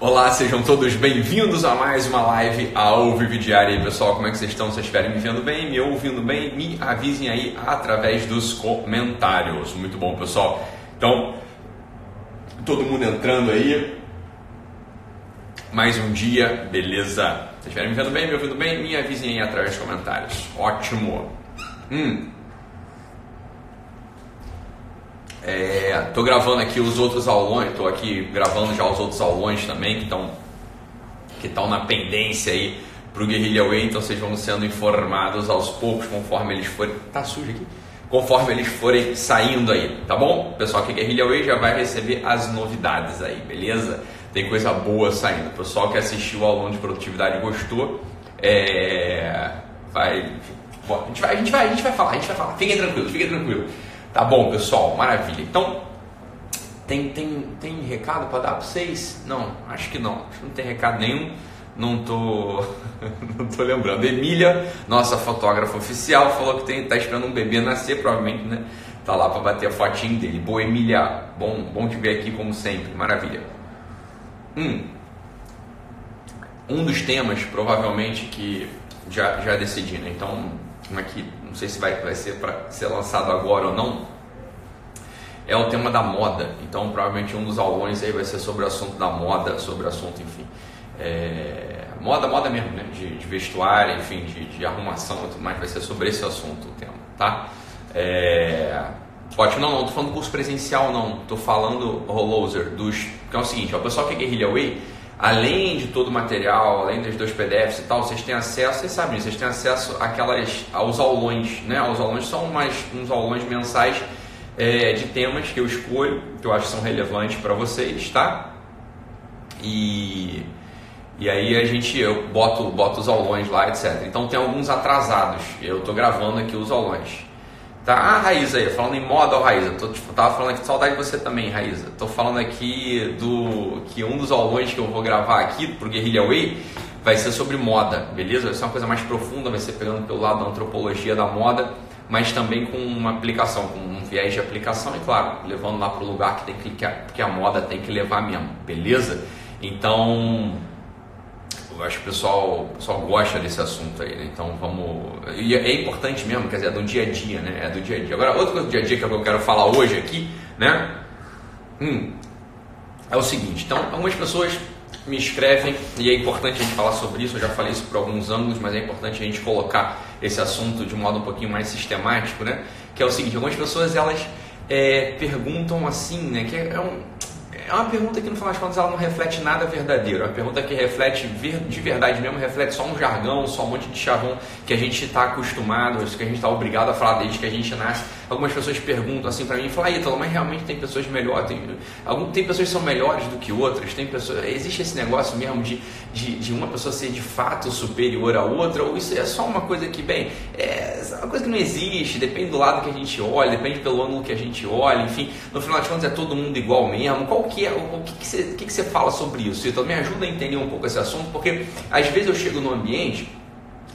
Olá, sejam todos bem-vindos a mais uma live ao Vivo Diário. E aí, pessoal, como é que vocês estão? Vocês estiverem me vendo bem, me ouvindo bem? Me avisem aí através dos comentários. Muito bom, pessoal. Então, todo mundo entrando aí. Mais um dia, beleza? Vocês estiverem me vendo bem, me ouvindo bem? Me avisem aí através dos comentários. Ótimo. Hum. É, tô gravando aqui os outros aulões, tô aqui gravando já os outros aulões também que estão que estão na pendência aí pro Guerrilla Way, então vocês vão sendo informados aos poucos conforme eles forem. Tá sujo aqui? Conforme eles forem saindo aí, tá bom? O pessoal que é Guerrilla Way já vai receber as novidades aí, beleza? Tem coisa boa saindo. O pessoal que assistiu ao aulão de produtividade gostou, é... vai... A gente vai, a gente vai, a gente vai falar, a gente vai falar. Fiquem tranquilos, fiquem tranquilos. Tá bom, pessoal, maravilha. Então, tem, tem, tem recado para dar para vocês? Não, acho que não. Acho que não tem recado nenhum. Não tô, não tô lembrando. Emília, nossa fotógrafa oficial, falou que tem, tá esperando um bebê nascer, provavelmente, né? Tá lá para bater a fotinho dele. Boa, Emília, bom, bom te ver aqui como sempre, maravilha. Hum, um dos temas, provavelmente, que já, já decidi, né? Então, não sei se vai, vai ser para ser lançado agora ou não, é o tema da moda. Então, provavelmente um dos aulões aí vai ser sobre o assunto da moda, sobre o assunto, enfim, é, moda, moda mesmo, né? De, de vestuário, enfim, de, de, arrumação e tudo mais, vai ser sobre esse assunto o tema, tá? É, ótimo, não, não, tô falando do curso presencial, não, tô falando rolloser, dos, que é o seguinte, ó, o pessoal que é Guerrilla Way, além de todo o material, além dos dois PDFs e tal, vocês têm acesso, vocês sabem, vocês têm acesso àquelas, aos aulões, né? Os aulões são mais, uns aulões mensais é, de temas que eu escolho, que eu acho que são relevantes para vocês, tá? E, e aí a gente, eu boto, boto os aulões lá, etc. Então tem alguns atrasados, eu estou gravando aqui os aulões. Tá? Ah, Raíza aí, falando em moda, ó, Raíza, tô, tipo, tava falando aqui, saudade de você também, Raíza. Tô falando aqui do que um dos aulões que eu vou gravar aqui pro Guerrilla Way vai ser sobre moda, beleza? Vai ser uma coisa mais profunda, vai ser pegando pelo lado da antropologia da moda, mas também com uma aplicação, com um viés de aplicação e, claro, levando lá pro lugar que, tem que, que, a, que a moda tem que levar mesmo, beleza? Então, eu acho que o pessoal, o pessoal gosta desse assunto aí, né? Então vamos. E é importante mesmo, quer dizer, é do dia a dia, né? É do dia a dia. Agora, outra coisa do dia a dia que eu quero falar hoje aqui, né? Hum, é o seguinte: então, algumas pessoas me escrevem, e é importante a gente falar sobre isso, eu já falei isso por alguns ângulos, mas é importante a gente colocar esse assunto de um modo um pouquinho mais sistemático, né? Que é o seguinte: algumas pessoas elas é, perguntam assim, né? Que é um é uma pergunta que no final das contas ela não reflete nada verdadeiro. É uma pergunta que reflete de verdade mesmo, reflete só um jargão, só um monte de chavão que a gente está acostumado, que a gente está obrigado a falar desde que a gente nasce. Algumas pessoas perguntam assim para mim, falam, Ítalo, mas realmente tem pessoas melhores, tem, algum, tem pessoas que são melhores do que outras, tem pessoas, existe esse negócio mesmo de, de, de, uma pessoa ser de fato superior à outra, ou isso é só uma coisa que, bem, é uma coisa que não existe, depende do lado que a gente olha, depende pelo ângulo que a gente olha, enfim, no final das contas é todo mundo igual mesmo. Qual que é, o que, que, você, que, que você fala sobre isso? Então me ajuda a entender um pouco esse assunto, porque às vezes eu chego no ambiente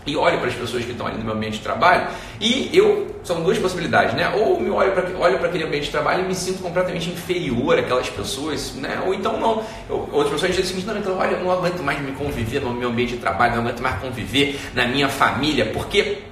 e olho para as pessoas que estão ali no meu ambiente de trabalho e eu são duas possibilidades, né? Ou me olho para olho para aquele ambiente de trabalho e me sinto completamente inferior àquelas pessoas, né? Ou então não. Eu, outras pessoas dizem assim, não, então olha, eu não aguento mais me conviver no meu ambiente de trabalho, não aguento mais conviver na minha família, porque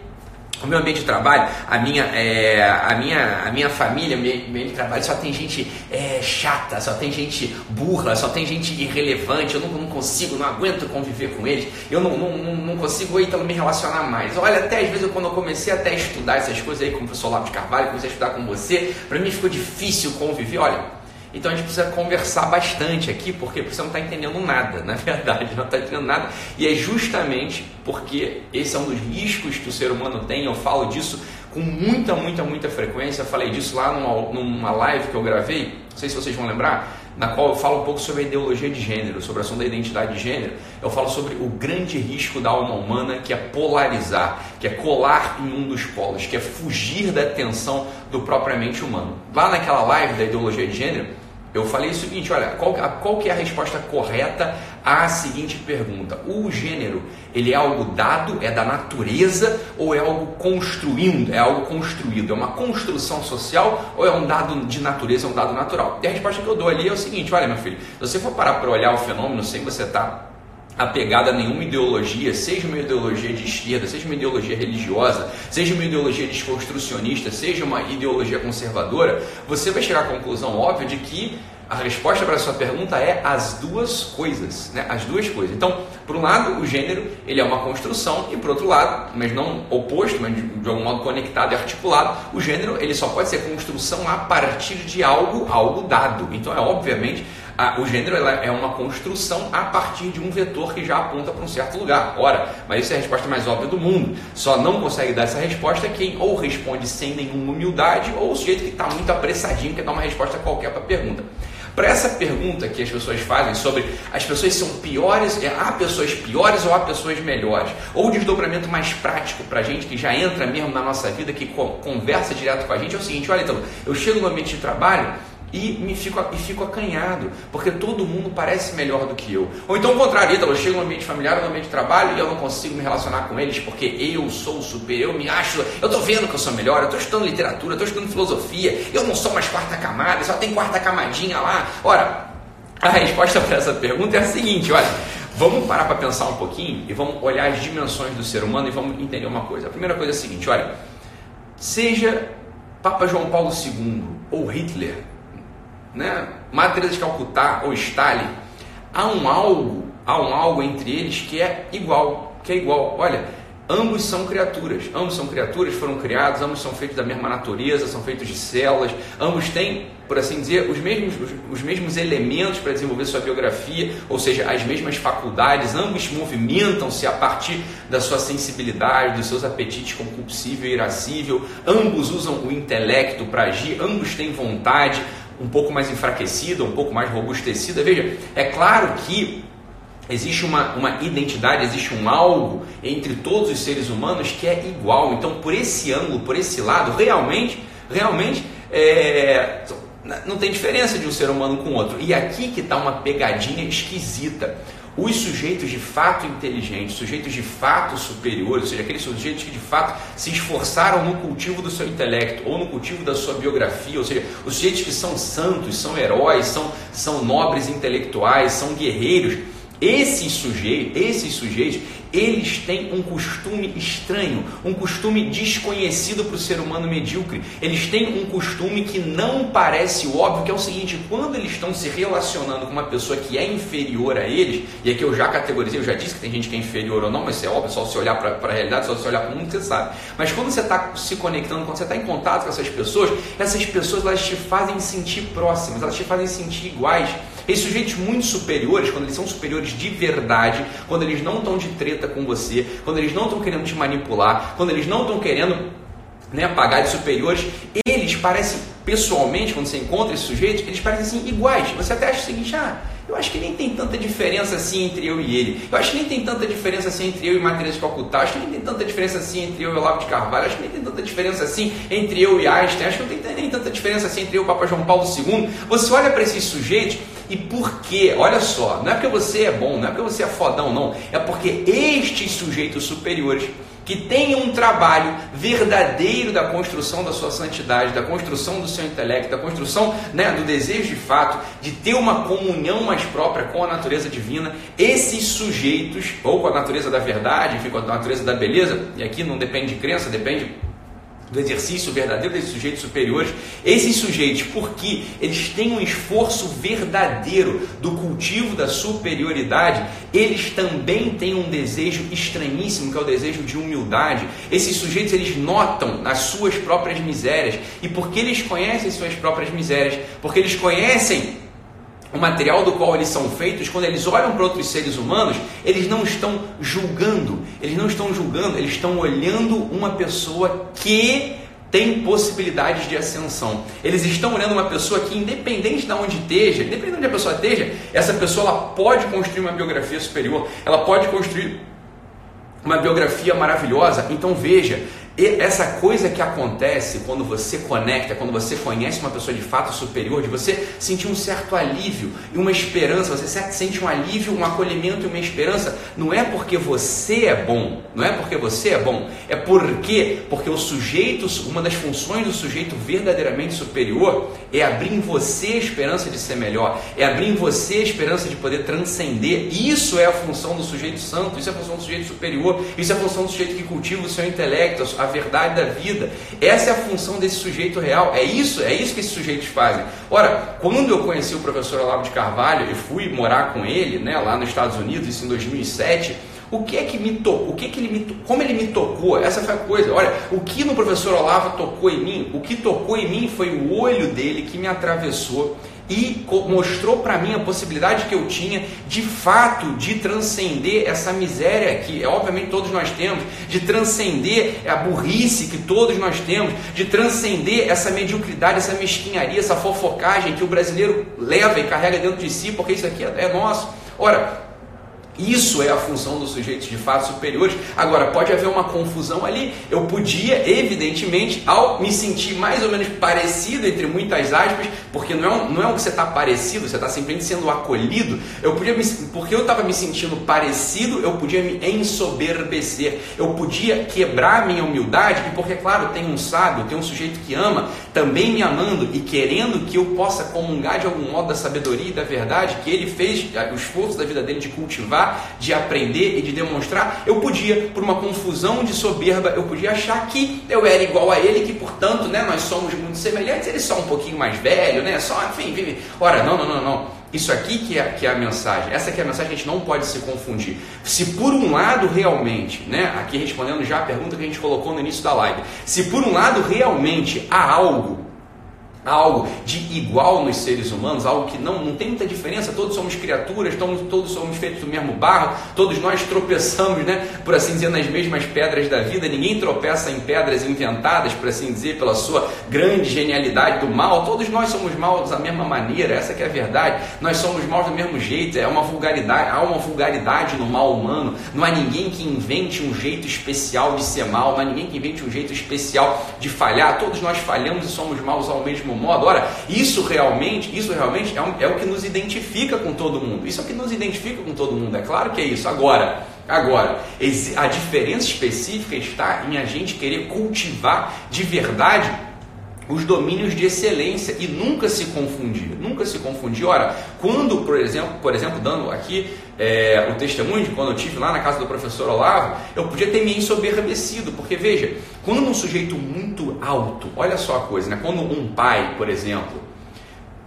o meu ambiente de trabalho, a minha, é, a minha, a minha família, meu ambiente de trabalho só tem gente é, chata, só tem gente burra, só tem gente irrelevante, eu não, não consigo, não aguento conviver com eles, eu não, não, não consigo então me relacionar mais. Olha, até às vezes quando eu comecei até a estudar essas coisas aí com o professor de Carvalho, comecei a estudar com você, para mim ficou difícil conviver, olha, então a gente precisa conversar bastante aqui, porque você não está entendendo nada, na verdade, não está entendendo nada. E é justamente porque esse é um dos riscos que o ser humano tem, eu falo disso com muita, muita, muita frequência. Falei disso lá numa, numa live que eu gravei, não sei se vocês vão lembrar, na qual eu falo um pouco sobre a ideologia de gênero, sobre a ação da identidade de gênero. Eu falo sobre o grande risco da alma humana, que é polarizar, que é colar em um dos polos, que é fugir da atenção do propriamente humano. Lá naquela live da ideologia de gênero, eu falei o seguinte, olha, qual, qual que é a resposta correta à seguinte pergunta? O gênero, ele é algo dado, é da natureza ou é algo construindo, é algo construído? É uma construção social ou é um dado de natureza, é um dado natural? E a resposta que eu dou ali é o seguinte, olha meu filho, se você for parar para olhar o fenômeno sem você estar tá apegada a nenhuma ideologia, seja uma ideologia de esquerda, seja uma ideologia religiosa, seja uma ideologia desconstrucionista, seja uma ideologia conservadora, você vai chegar à conclusão óbvia de que a resposta para a sua pergunta é as duas coisas, né? As duas coisas. Então, por um lado, o gênero ele é uma construção e por outro lado, mas não oposto, mas de, de algum modo conectado e articulado, o gênero ele só pode ser construção a partir de algo, algo dado. Então, é obviamente a, o gênero é uma construção a partir de um vetor que já aponta para um certo lugar. Ora, mas isso é a resposta mais óbvia do mundo. Só não consegue dar essa resposta quem ou responde sem nenhuma humildade ou o sujeito que está muito apressadinho, quer dar uma resposta qualquer para a pergunta. Para essa pergunta que as pessoas fazem sobre as pessoas são piores, é, há pessoas piores ou há pessoas melhores, ou o desdobramento mais prático para a gente que já entra mesmo na nossa vida, que conversa direto com a gente, é o seguinte: olha, então, eu chego no ambiente de trabalho e me fico, e fico acanhado, porque todo mundo parece melhor do que eu. Ou então o contrário, eu chego no ambiente familiar, no ambiente de trabalho e eu não consigo me relacionar com eles porque eu sou superior, eu me acho, eu estou vendo que eu sou melhor, eu estou estudando literatura, estou estudando filosofia, eu não sou mais quarta camada, só tem quarta camadinha lá. Ora, a resposta para essa pergunta é a seguinte, olha, vamos parar para pensar um pouquinho e vamos olhar as dimensões do ser humano e vamos entender uma coisa. A primeira coisa é a seguinte, olha, seja Papa João Paulo II ou Hitler, né? Madre de Calcutá ou Stalin, há um algo, há um algo entre eles que é igual, que é igual. Olha, ambos são criaturas, ambos são criaturas, foram criados, ambos são feitos da mesma natureza, são feitos de células, ambos têm, por assim dizer, os mesmos, os, os mesmos elementos para desenvolver sua biografia, ou seja, as mesmas faculdades, ambos movimentam-se a partir da sua sensibilidade, dos seus apetites compulsível e irascível, ambos usam o intelecto para agir, ambos têm vontade, um pouco mais enfraquecida, um pouco mais robustecida. Veja, é claro que existe uma, uma identidade, existe um algo entre todos os seres humanos que é igual. Então, por esse ângulo, por esse lado, realmente, realmente é, não tem diferença de um ser humano com outro. E aqui que está uma pegadinha esquisita. Os sujeitos de fato inteligentes, sujeitos de fato superiores, ou seja, aqueles sujeitos que de fato se esforçaram no cultivo do seu intelecto ou no cultivo da sua biografia, ou seja, os sujeitos que são santos, são heróis, são, são nobres intelectuais, são guerreiros, esses sujeitos, esses sujeitos, eles têm um costume estranho, um costume desconhecido para o ser humano medíocre. Eles têm um costume que não parece óbvio, que é o seguinte: quando eles estão se relacionando com uma pessoa que é inferior a eles, e aqui eu já categorizei, eu já disse que tem gente que é inferior ou não, mas isso é óbvio, só se olhar para a realidade, só se olhar para o mundo, você sabe. Mas quando você está se conectando, quando você está em contato com essas pessoas, essas pessoas elas te fazem sentir próximas, elas te fazem sentir iguais. Esses sujeitos muito superiores, quando eles são superiores de verdade, quando eles não estão de treta com você, quando eles não estão querendo te manipular, quando eles não estão querendo né, pagar de superiores, eles parecem, pessoalmente, quando você encontra esses sujeitos, eles parecem assim, iguais. Você até acha o seguinte, ah, eu acho que nem tem tanta diferença assim entre eu e ele. Eu acho que nem tem tanta diferença assim entre eu e Matheus de Calcutá. Acho que nem tem tanta diferença assim entre eu e Olavo de Carvalho. Acho que nem tem tanta diferença assim entre eu e Einstein. Acho que não tem nem tanta diferença assim entre eu e o Papa João Paulo II. Você olha para esses sujeitos e por quê? Olha só, não é porque você é bom, não é porque você é fodão, não. É porque estes sujeitos superiores que têm um trabalho verdadeiro da construção da sua santidade, da construção do seu intelecto, da construção né, do desejo de fato, de ter uma comunhão mais própria com a natureza divina, esses sujeitos, ou com a natureza da verdade, enfim, com a natureza da beleza, e aqui não depende de crença, depende do exercício verdadeiro desses sujeitos superiores, esses sujeitos, porque eles têm um esforço verdadeiro do cultivo da superioridade, eles também têm um desejo estranhíssimo, que é o desejo de humildade. Esses sujeitos, eles notam as suas próprias misérias, e porque eles conhecem suas próprias misérias, porque eles conhecem o material do qual eles são feitos, quando eles olham para outros seres humanos, eles não estão julgando, eles não estão julgando, eles estão olhando uma pessoa que tem possibilidades de ascensão. Eles estão olhando uma pessoa que, independente de onde esteja, independente de onde a pessoa esteja, essa pessoa ela pode construir uma biografia superior, ela pode construir uma biografia maravilhosa. Então veja, E essa coisa que acontece quando você conecta, quando você conhece uma pessoa de fato superior, de você sentir um certo alívio e uma esperança, você sente um alívio, um acolhimento e uma esperança, não é porque você é bom, não é porque você é bom, é porque porque o sujeito, uma das funções do sujeito verdadeiramente superior é abrir em você a esperança de ser melhor, é abrir em você a esperança de poder transcender. Isso é a função do sujeito santo, isso é a função do sujeito superior, isso é a função do sujeito que cultiva o seu intelecto, a verdade da vida. Essa é a função desse sujeito real. É isso, é isso que esses sujeitos fazem. Ora, quando eu conheci o professor Olavo de Carvalho e fui morar com ele, né, lá nos Estados Unidos, isso em 2007, o que é que me tocou? O que é que ele me como ele me tocou? Essa foi a coisa. Olha, o que no professor Olavo tocou em mim? O que tocou em mim foi o olho dele que me atravessou e mostrou para mim a possibilidade que eu tinha de fato de transcender essa miséria que obviamente todos nós temos, de transcender a burrice que todos nós temos, de transcender essa mediocridade, essa mesquinharia, essa fofocagem que o brasileiro leva e carrega dentro de si, porque isso aqui é nosso. Ora, isso é a função dos sujeitos de fato superiores. Agora, pode haver uma confusão ali. Eu podia, evidentemente, ao me sentir mais ou menos parecido, entre muitas aspas, porque não é, não é o que você está parecido, você está simplesmente sendo acolhido. Eu podia me, porque eu estava me sentindo parecido, eu podia me ensoberbecer, eu podia quebrar minha humildade, e porque, claro, tem um sábio, tem um sujeito que ama, também me amando e querendo que eu possa comungar de algum modo da sabedoria e da verdade que ele fez, o esforço da vida dele de cultivar de aprender e de demonstrar, eu podia, por uma confusão de soberba, eu podia achar que eu era igual a ele, que portanto, né, nós somos muito semelhantes, ele só um pouquinho mais velho, né, só, enfim, vive. Ora, não, não, não, não. Isso aqui que é, que é a mensagem, essa que é a mensagem, a gente não pode se confundir. Se por um lado realmente, né, aqui respondendo já a pergunta que a gente colocou no início da live, se por um lado realmente há algo algo de igual nos seres humanos, algo que não, não tem muita diferença, todos somos criaturas, todos, todos somos feitos do mesmo barro, todos nós tropeçamos, né, por assim dizer, nas mesmas pedras da vida, ninguém tropeça em pedras inventadas, por assim dizer, pela sua grande genialidade do mal, todos nós somos maus da mesma maneira, essa que é a verdade, nós somos maus do mesmo jeito, é uma vulgaridade, há uma vulgaridade no mal humano, não há ninguém que invente um jeito especial de ser mal, não há ninguém que invente um jeito especial de falhar, todos nós falhamos e somos maus ao mesmo modo. Ora, isso realmente, isso realmente é, um, é o que nos identifica com todo mundo. Isso é o que nos identifica com todo mundo. É claro que é isso. Agora, Agora, a diferença específica está em a gente querer cultivar de verdade os domínios de excelência e nunca se confundir, nunca se confundir. Ora, quando, por exemplo, por exemplo, dando aqui é, o testemunho de quando eu tive lá na casa do professor Olavo, eu podia ter me ensoberbecido, porque veja, quando um sujeito muito alto, olha só a coisa, né? Quando um pai, por exemplo,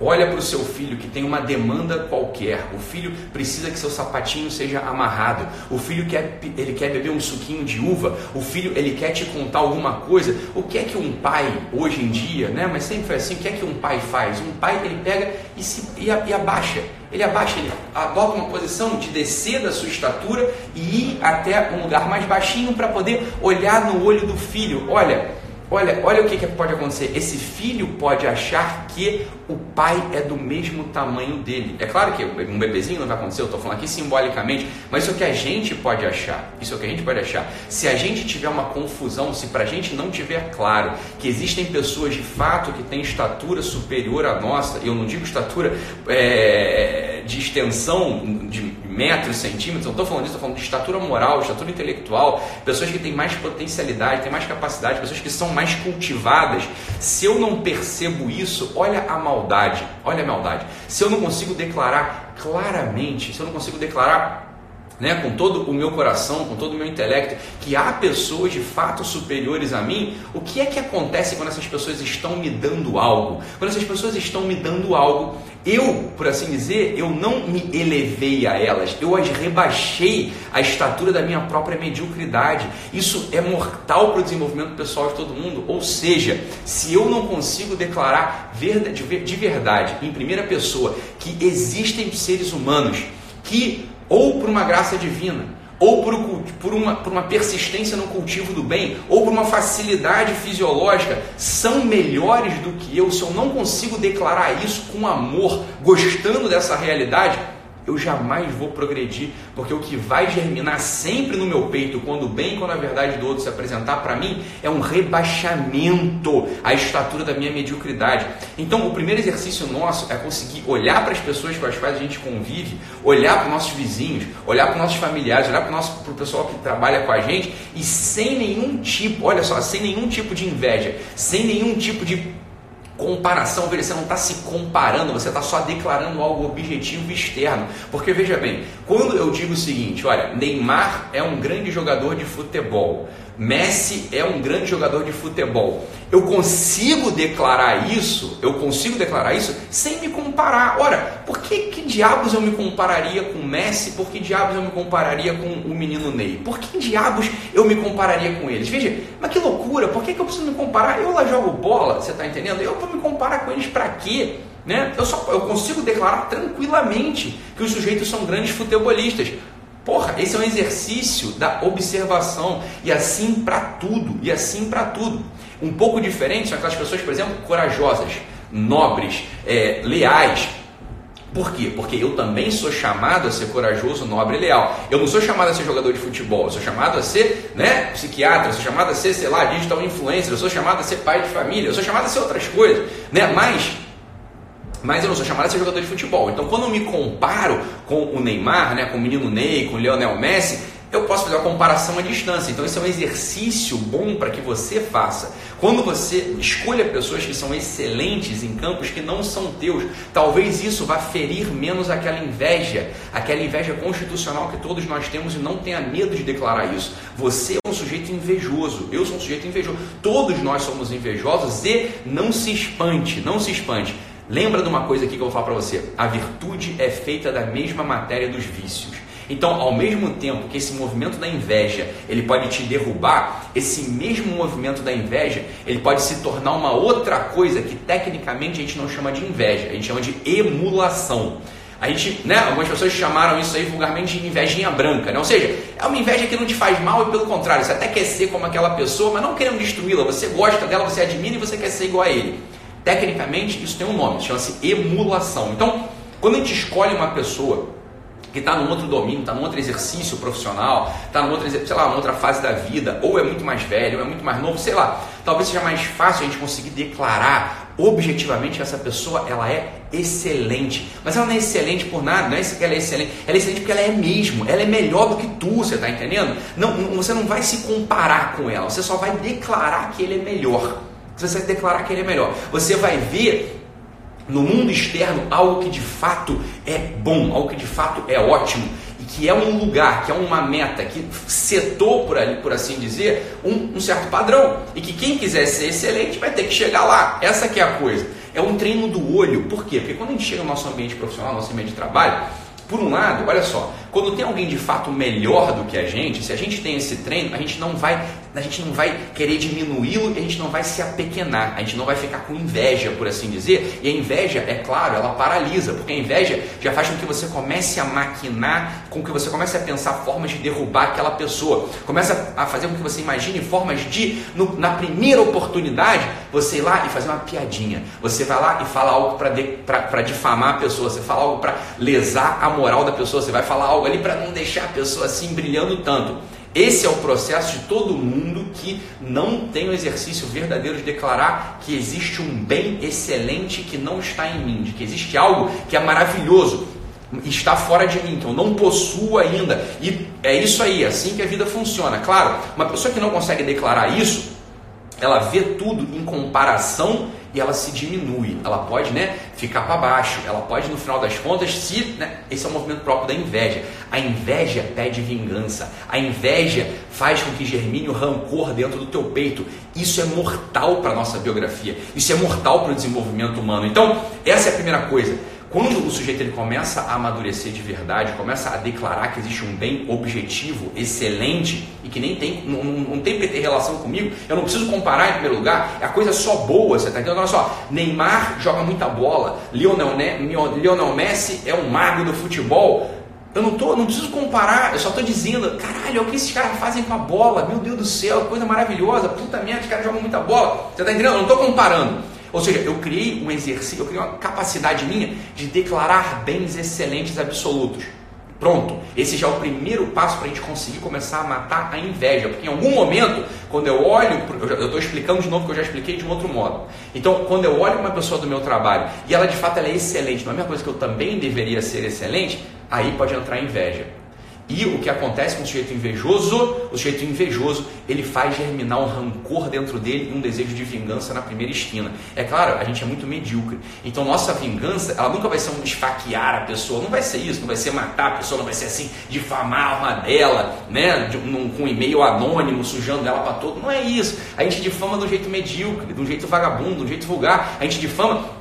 Olha para o seu filho que tem uma demanda qualquer. O filho precisa que seu sapatinho seja amarrado. O filho quer, ele quer beber um suquinho de uva. O filho ele quer te contar alguma coisa. O que é que um pai hoje em dia, né? Mas sempre foi assim. O que é que um pai faz? Um pai ele pega e, se, e, e abaixa. Ele abaixa, ele adota uma posição de descer da sua estatura e ir até um lugar mais baixinho para poder olhar no olho do filho. Olha, Olha, olha o que, que pode acontecer. Esse filho pode achar que o pai é do mesmo tamanho dele. É claro que um bebezinho não vai acontecer, eu estou falando aqui simbolicamente, mas isso é o que a gente pode achar. Isso é o que a gente pode achar. Se a gente tiver uma confusão, se para a gente não tiver claro que existem pessoas de fato que têm estatura superior à nossa, eu não digo estatura é, de extensão de metros, centímetros, não estou falando disso, estou falando de estatura moral, estatura intelectual, pessoas que têm mais potencialidade, têm mais capacidade, pessoas que são mais cultivadas. Se eu não percebo isso, olha a maldade, olha a maldade. Se eu não consigo declarar claramente, se eu não consigo declarar né, com todo o meu coração, com todo o meu intelecto, que há pessoas de fato superiores a mim, o que é que acontece quando essas pessoas estão me dando algo? Quando essas pessoas estão me dando algo, eu, por assim dizer, eu não me elevei a elas, eu as rebaixei à estatura da minha própria mediocridade. Isso é mortal para o desenvolvimento pessoal de todo mundo. Ou seja, se eu não consigo declarar de verdade, em primeira pessoa, que existem seres humanos que ou por uma graça divina, ou por, por, uma, por uma persistência no cultivo do bem, ou por uma facilidade fisiológica, são melhores do que eu, se eu não consigo declarar isso com amor, gostando dessa realidade, eu jamais vou progredir, porque o que vai germinar sempre no meu peito, quando o bem e quando a verdade do outro se apresentar para mim, é um rebaixamento à estatura da minha mediocridade. Então, o primeiro exercício nosso é conseguir olhar para as pessoas com as quais a gente convive, olhar para os nossos vizinhos, olhar para os nossos familiares, olhar para o pessoal que trabalha com a gente e sem nenhum tipo, olha só, sem nenhum tipo de inveja, sem nenhum tipo de comparação, você não está se comparando, você está só declarando algo objetivo externo. Porque veja bem, quando eu digo o seguinte, olha, Neymar é um grande jogador de futebol, Messi é um grande jogador de futebol. Eu consigo declarar isso, eu consigo declarar isso sem me comparar. Ora, por que, que diabos eu me compararia com Messi? Por que diabos eu me compararia com o menino Ney? Por que diabos eu me compararia com eles? Veja, mas que loucura, por que, que eu preciso me comparar? Eu lá jogo bola, você está entendendo? Eu vou me comparar com eles para quê? Né? Eu, só, eu consigo declarar tranquilamente que os sujeitos são grandes futebolistas. Porra, esse é um exercício da observação e assim para tudo, e assim para tudo. Um pouco diferente são aquelas pessoas, por exemplo, corajosas, nobres, é, leais. Por quê? Porque eu também sou chamado a ser corajoso, nobre e leal. Eu não sou chamado a ser jogador de futebol, eu sou chamado a ser né, psiquiatra, eu sou chamado a ser, sei lá, digital influencer, eu sou chamado a ser pai de família, eu sou chamado a ser outras coisas. Né? Mas mas eu não sou chamado a ser jogador de futebol. Então, quando eu me comparo com o Neymar, né, com o menino Ney, com o Lionel Messi, eu posso fazer uma comparação à distância. Então, isso é um exercício bom para que você faça. Quando você escolha pessoas que são excelentes em campos que não são teus, talvez isso vá ferir menos aquela inveja, aquela inveja constitucional que todos nós temos e não tenha medo de declarar isso. Você é um sujeito invejoso, eu sou um sujeito invejoso. Todos nós somos invejosos e não se espante, não se espante. Lembra de uma coisa aqui que eu vou falar para você: a virtude é feita da mesma matéria dos vícios. Então, ao mesmo tempo que esse movimento da inveja ele pode te derrubar, esse mesmo movimento da inveja ele pode se tornar uma outra coisa que tecnicamente a gente não chama de inveja, a gente chama de emulação. A gente, né, algumas pessoas chamaram isso aí vulgarmente de invejinha branca, né? ou seja, é uma inveja que não te faz mal e pelo contrário, você até quer ser como aquela pessoa, mas não querendo destruí-la, você gosta dela, você admira e você quer ser igual a ele. Tecnicamente, isso tem um nome, chama-se emulação. Então, quando a gente escolhe uma pessoa que está num outro domínio, está num outro exercício profissional, está num outro, sei lá, numa outra fase da vida, ou é muito mais velho, ou é muito mais novo, sei lá, talvez seja mais fácil a gente conseguir declarar objetivamente que essa pessoa ela é excelente. Mas ela não é excelente por nada, não é que ela é excelente. Ela é excelente porque ela é mesmo, ela é melhor do que tu, você está entendendo? Não, você não vai se comparar com ela, você só vai declarar que ele é melhor. Você vai declarar que ele é melhor. Você vai ver no mundo externo algo que de fato é bom, algo que de fato é ótimo e que é um lugar, que é uma meta, que setou por ali, por assim dizer, um, um certo padrão e que quem quiser ser excelente vai ter que chegar lá. Essa que é a coisa. É um treino do olho. Por quê? Porque quando a gente chega no nosso ambiente profissional, no nosso ambiente de trabalho, por um lado, olha só, quando tem alguém de fato melhor do que a gente, se a gente tem esse treino, a gente não vai, a gente não vai querer diminuí-lo e a gente não vai se apequenar, a gente não vai ficar com inveja, por assim dizer. E a inveja, é claro, ela paralisa, porque a inveja já faz com que você comece a maquinar, com que você comece a pensar formas de derrubar aquela pessoa, começa a fazer com que você imagine formas de, no, na primeira oportunidade, você ir lá e fazer uma piadinha. Você vai lá e fala algo para difamar a pessoa, você fala algo para lesar a moral da pessoa, você vai falar algo ali para não deixar a pessoa assim brilhando tanto. Esse é o processo de todo mundo que não tem o exercício verdadeiro de declarar que existe um bem excelente que não está em mim, de que existe algo que é maravilhoso, está fora de mim, que eu não possuo ainda. E é isso aí, é assim que a vida funciona. Claro, uma pessoa que não consegue declarar isso, ela vê tudo em comparação e ela se diminui, ela pode né, ficar para baixo, ela pode no final das contas se. Né, esse é o movimento próprio da inveja. A inveja pede vingança, a inveja faz com que germine o rancor dentro do teu peito. Isso é mortal para a nossa biografia, isso é mortal para o desenvolvimento humano. Então, essa é a primeira coisa. Quando o sujeito ele começa a amadurecer de verdade, começa a declarar que existe um bem objetivo, excelente e que nem tem, não, não tem que relação comigo, eu não preciso comparar em primeiro lugar, é a coisa só boa, você está entendendo? Olha só, Neymar joga muita bola, Lionel, Lionel Messi é um mago do futebol, eu não, tô, não preciso comparar, eu só estou dizendo, caralho, o que esses caras fazem com a bola, meu Deus do céu, coisa maravilhosa, puta merda, os caras jogam muita bola. Você está entendendo? Eu não estou comparando. Ou seja, eu criei um exercício, eu criei uma capacidade minha de declarar bens excelentes absolutos. Pronto, esse já é o primeiro passo para a gente conseguir começar a matar a inveja, porque em algum momento, quando eu olho, eu estou explicando de novo que eu já expliquei de um outro modo. Então, quando eu olho uma pessoa do meu trabalho e ela de fato ela é excelente, não é a mesma coisa que eu também deveria ser excelente, aí pode entrar a inveja. E o que acontece com o sujeito invejoso? O sujeito invejoso ele faz germinar um rancor dentro dele e um desejo de vingança na primeira esquina. É claro, a gente é muito medíocre. Então nossa vingança, ela nunca vai ser um esfaquear a pessoa, não vai ser isso, não vai ser matar a pessoa, não vai ser assim, difamar a alma dela, né? De, um, com um e-mail anônimo, sujando ela para todo. Não é isso. A gente difama um jeito medíocre, um jeito vagabundo, um jeito vulgar. A gente difama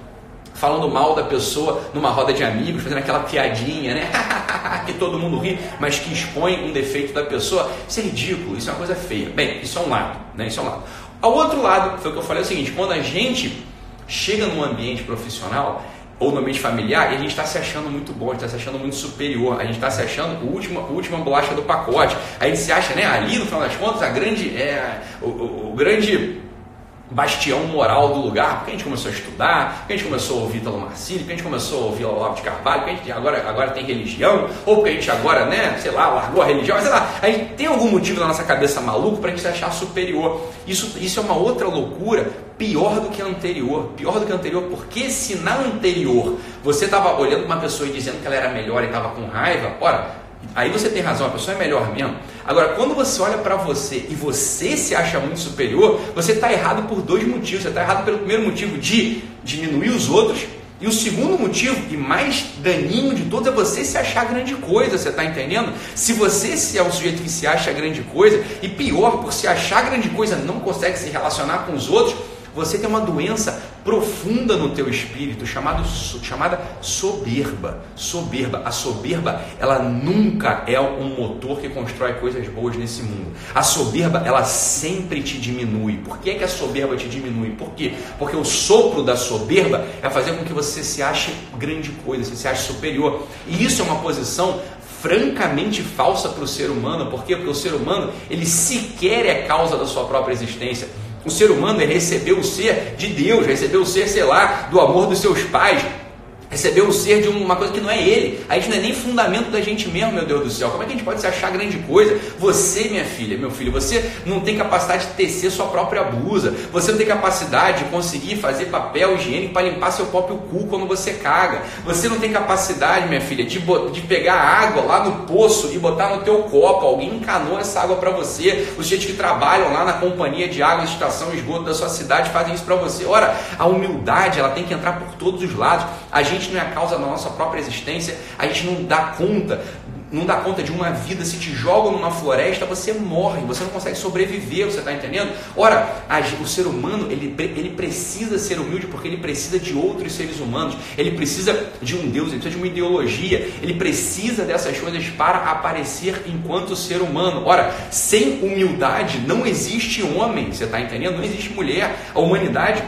falando mal da pessoa numa roda de amigos, fazendo aquela piadinha, né? que todo mundo ri, mas que expõe um defeito da pessoa. Isso é ridículo, isso é uma coisa feia. Bem, isso é um lado, né? Isso é um lado. Ao outro lado, foi o que eu falei é o seguinte: quando a gente chega num ambiente profissional ou no ambiente familiar e a gente está se achando muito bom, a gente está se achando muito superior, a gente está se achando o último, a última bolacha do pacote. A gente se acha, né, ali no final das contas, a grande, é, o, o, o grande bastião moral do lugar, porque a gente começou a estudar, porque a gente começou a ouvir Italo Marcílio, porque a gente começou a ouvir Olavo de Carvalho, porque a gente agora, agora tem religião, ou porque a gente agora, né, sei lá, largou a religião, sei lá, a gente tem algum motivo na nossa cabeça maluco para a gente se achar superior. Isso, isso é uma outra loucura, pior do que a anterior, pior do que a anterior, porque se na anterior você estava olhando uma pessoa e dizendo que ela era melhor e estava com raiva, ora, Aí você tem razão, a pessoa é melhor mesmo. Agora, quando você olha para você e você se acha muito superior, você está errado por dois motivos. Você está errado pelo primeiro motivo de diminuir os outros. E o segundo motivo, e mais daninho de todos, é você se achar grande coisa, você está entendendo? Se você se é um sujeito que se acha grande coisa, e pior, por se achar grande coisa, não consegue se relacionar com os outros, você tem uma doença profunda no teu espírito chamado, chamada soberba. Soberba. A soberba, ela nunca é um motor que constrói coisas boas nesse mundo. A soberba, ela sempre te diminui. Por que, é que a soberba te diminui? Por quê? Porque o sopro da soberba é fazer com que você se ache grande coisa, você se ache superior. E isso é uma posição francamente falsa para o ser humano. Por quê? Porque o ser humano, ele sequer é causa da sua própria existência. O ser humano recebeu o ser de Deus, recebeu o ser, sei lá, do amor dos seus pais, recebeu o ser de uma coisa que não é ele. A gente não é nem fundamento da gente mesmo, meu Deus do céu. Como é que a gente pode se achar grande coisa? Você, minha filha, meu filho, você não tem capacidade de tecer sua própria blusa. Você não tem capacidade de conseguir fazer papel higiênico para limpar seu próprio cu quando você caga. Você não tem capacidade, minha filha, de, de pegar água lá no poço e botar no teu copo. Alguém encanou essa água para você. Os gente que trabalham lá na companhia de água, estação, esgoto da sua cidade fazem isso para você. Ora, a humildade ela tem que entrar por todos os lados. A gente gente não é a causa da nossa própria existência, a gente não dá conta, não dá conta de uma vida, se te jogam numa floresta, você morre, você não consegue sobreviver, você está entendendo? Ora, a, o ser humano, ele, ele precisa ser humilde porque ele precisa de outros seres humanos, ele precisa de um Deus, ele precisa de uma ideologia, ele precisa dessas coisas para aparecer enquanto ser humano. Ora, sem humildade não existe homem, você está entendendo? Não existe mulher. A humanidade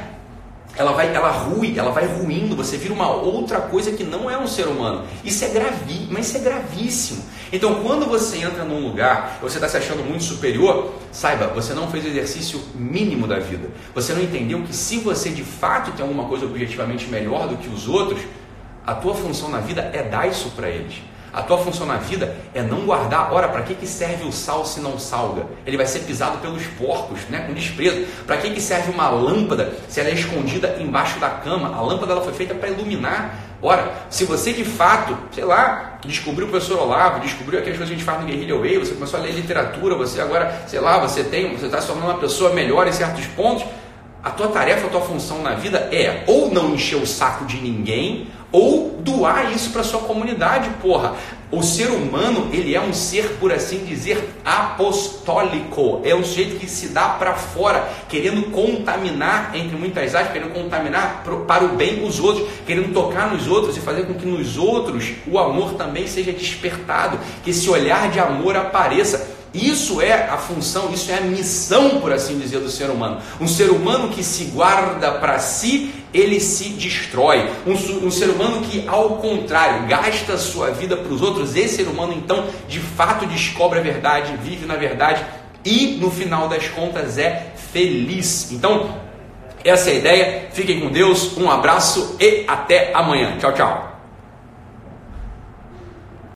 ela vai, ela rui, ela vai ruindo, você vira uma outra coisa que não é um ser humano. Isso é gravíssimo, mas isso é gravíssimo. Então, quando você entra num lugar, você está se achando muito superior, saiba, você não fez o exercício mínimo da vida. Você não entendeu que se você de fato tem alguma coisa objetivamente melhor do que os outros, a tua função na vida é dar isso para eles. A tua função na vida é não guardar. Ora, para que, que serve o sal se não salga? Ele vai ser pisado pelos porcos, né, com desprezo. Para que, que serve uma lâmpada se ela é escondida embaixo da cama? A lâmpada ela foi feita para iluminar. Ora, se você de fato, sei lá, descobriu o professor Olavo, descobriu aquelas coisas que a gente faz no Guerrilha Way, você começou a ler literatura, você agora, sei lá, você tem, você está se tornando uma pessoa melhor em certos pontos, a tua tarefa, a tua função na vida é ou não encher o saco de ninguém, ou doar isso para sua comunidade, porra. O ser humano, ele é um ser, por assim dizer, apostólico. É um sujeito que se dá para fora, querendo contaminar, entre muitas aspas, querendo contaminar para o bem os outros, querendo tocar nos outros e fazer com que nos outros o amor também seja despertado, que esse olhar de amor apareça. Isso é a função, isso é a missão, por assim dizer, do ser humano. Um ser humano que se guarda para si, ele se destrói. Um, um, ser humano que, ao contrário, gasta a sua vida para os outros, esse ser humano, então, de fato descobre a verdade, vive na verdade e, no final das contas, é feliz. Então, Essa é a ideia. Fiquem com Deus, um abraço e até amanhã. Tchau, tchau.